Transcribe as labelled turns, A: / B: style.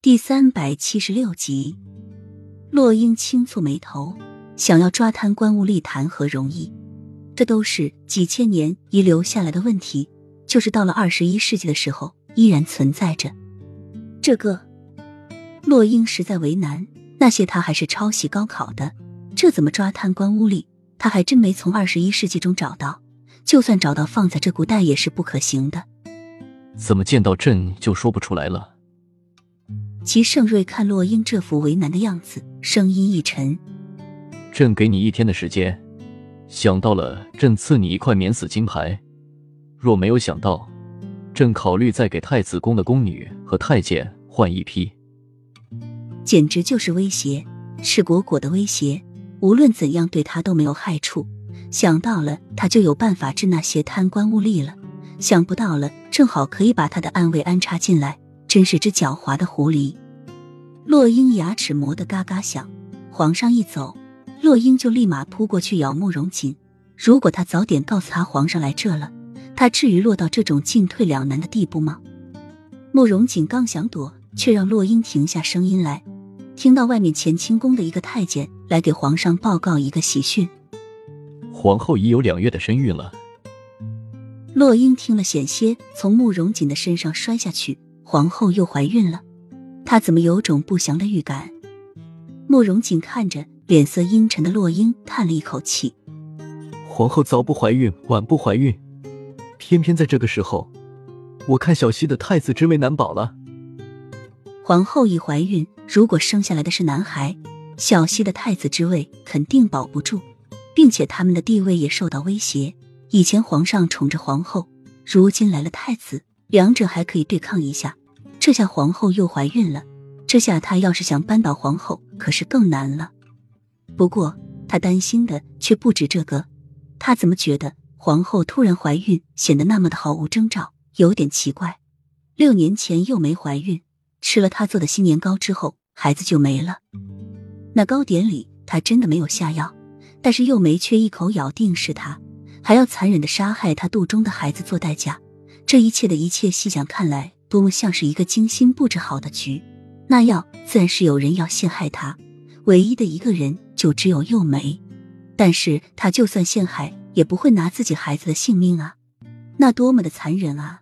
A: 第三百七十六集，洛英轻蹙眉头，想要抓贪官污吏谈何容易？这都是几千年遗留下来的问题，就是到了二十一世纪的时候依然存在着。这个，洛英实在为难。那些他还是抄袭高考的，这怎么抓贪官污吏？他还真没从二十一世纪中找到。就算找到，放在这古代也是不可行的。
B: 怎么见到朕就说不出来了？
A: 齐盛瑞看洛英这副为难的样子，声音一沉：“
B: 朕给你一天的时间，想到了，朕赐你一块免死金牌；若没有想到，朕考虑再给太子宫的宫女和太监换一批。”
A: 简直就是威胁，赤果果的威胁。无论怎样，对他都没有害处。想到了，他就有办法治那些贪官污吏了；想不到了，正好可以把他的暗卫安插进来。真是只狡猾的狐狸！洛英牙齿磨得嘎嘎响。皇上一走，洛英就立马扑过去咬慕容锦。如果他早点告诉他皇上来这了，他至于落到这种进退两难的地步吗？慕容锦刚想躲，却让洛英停下声音来。听到外面乾清宫的一个太监来给皇上报告一个喜讯：
B: 皇后已有两月的身孕了。
A: 洛英听了，险些从慕容锦的身上摔下去。皇后又怀孕了，她怎么有种不祥的预感？慕容锦看着脸色阴沉的洛英，叹了一口气：“
B: 皇后早不怀孕，晚不怀孕，偏偏在这个时候，我看小溪的太子之位难保了。”
A: 皇后一怀孕，如果生下来的是男孩，小溪的太子之位肯定保不住，并且他们的地位也受到威胁。以前皇上宠着皇后，如今来了太子。两者还可以对抗一下，这下皇后又怀孕了，这下他要是想扳倒皇后，可是更难了。不过他担心的却不止这个，他怎么觉得皇后突然怀孕显得那么的毫无征兆，有点奇怪。六年前又没怀孕，吃了他做的新年糕之后，孩子就没了。那糕点里他真的没有下药，但是又没缺一口咬定是他，还要残忍的杀害他肚中的孩子做代价。这一切的一切，细想看来，多么像是一个精心布置好的局。那样自然是有人要陷害他，唯一的一个人就只有幼梅。但是他就算陷害，也不会拿自己孩子的性命啊，那多么的残忍啊！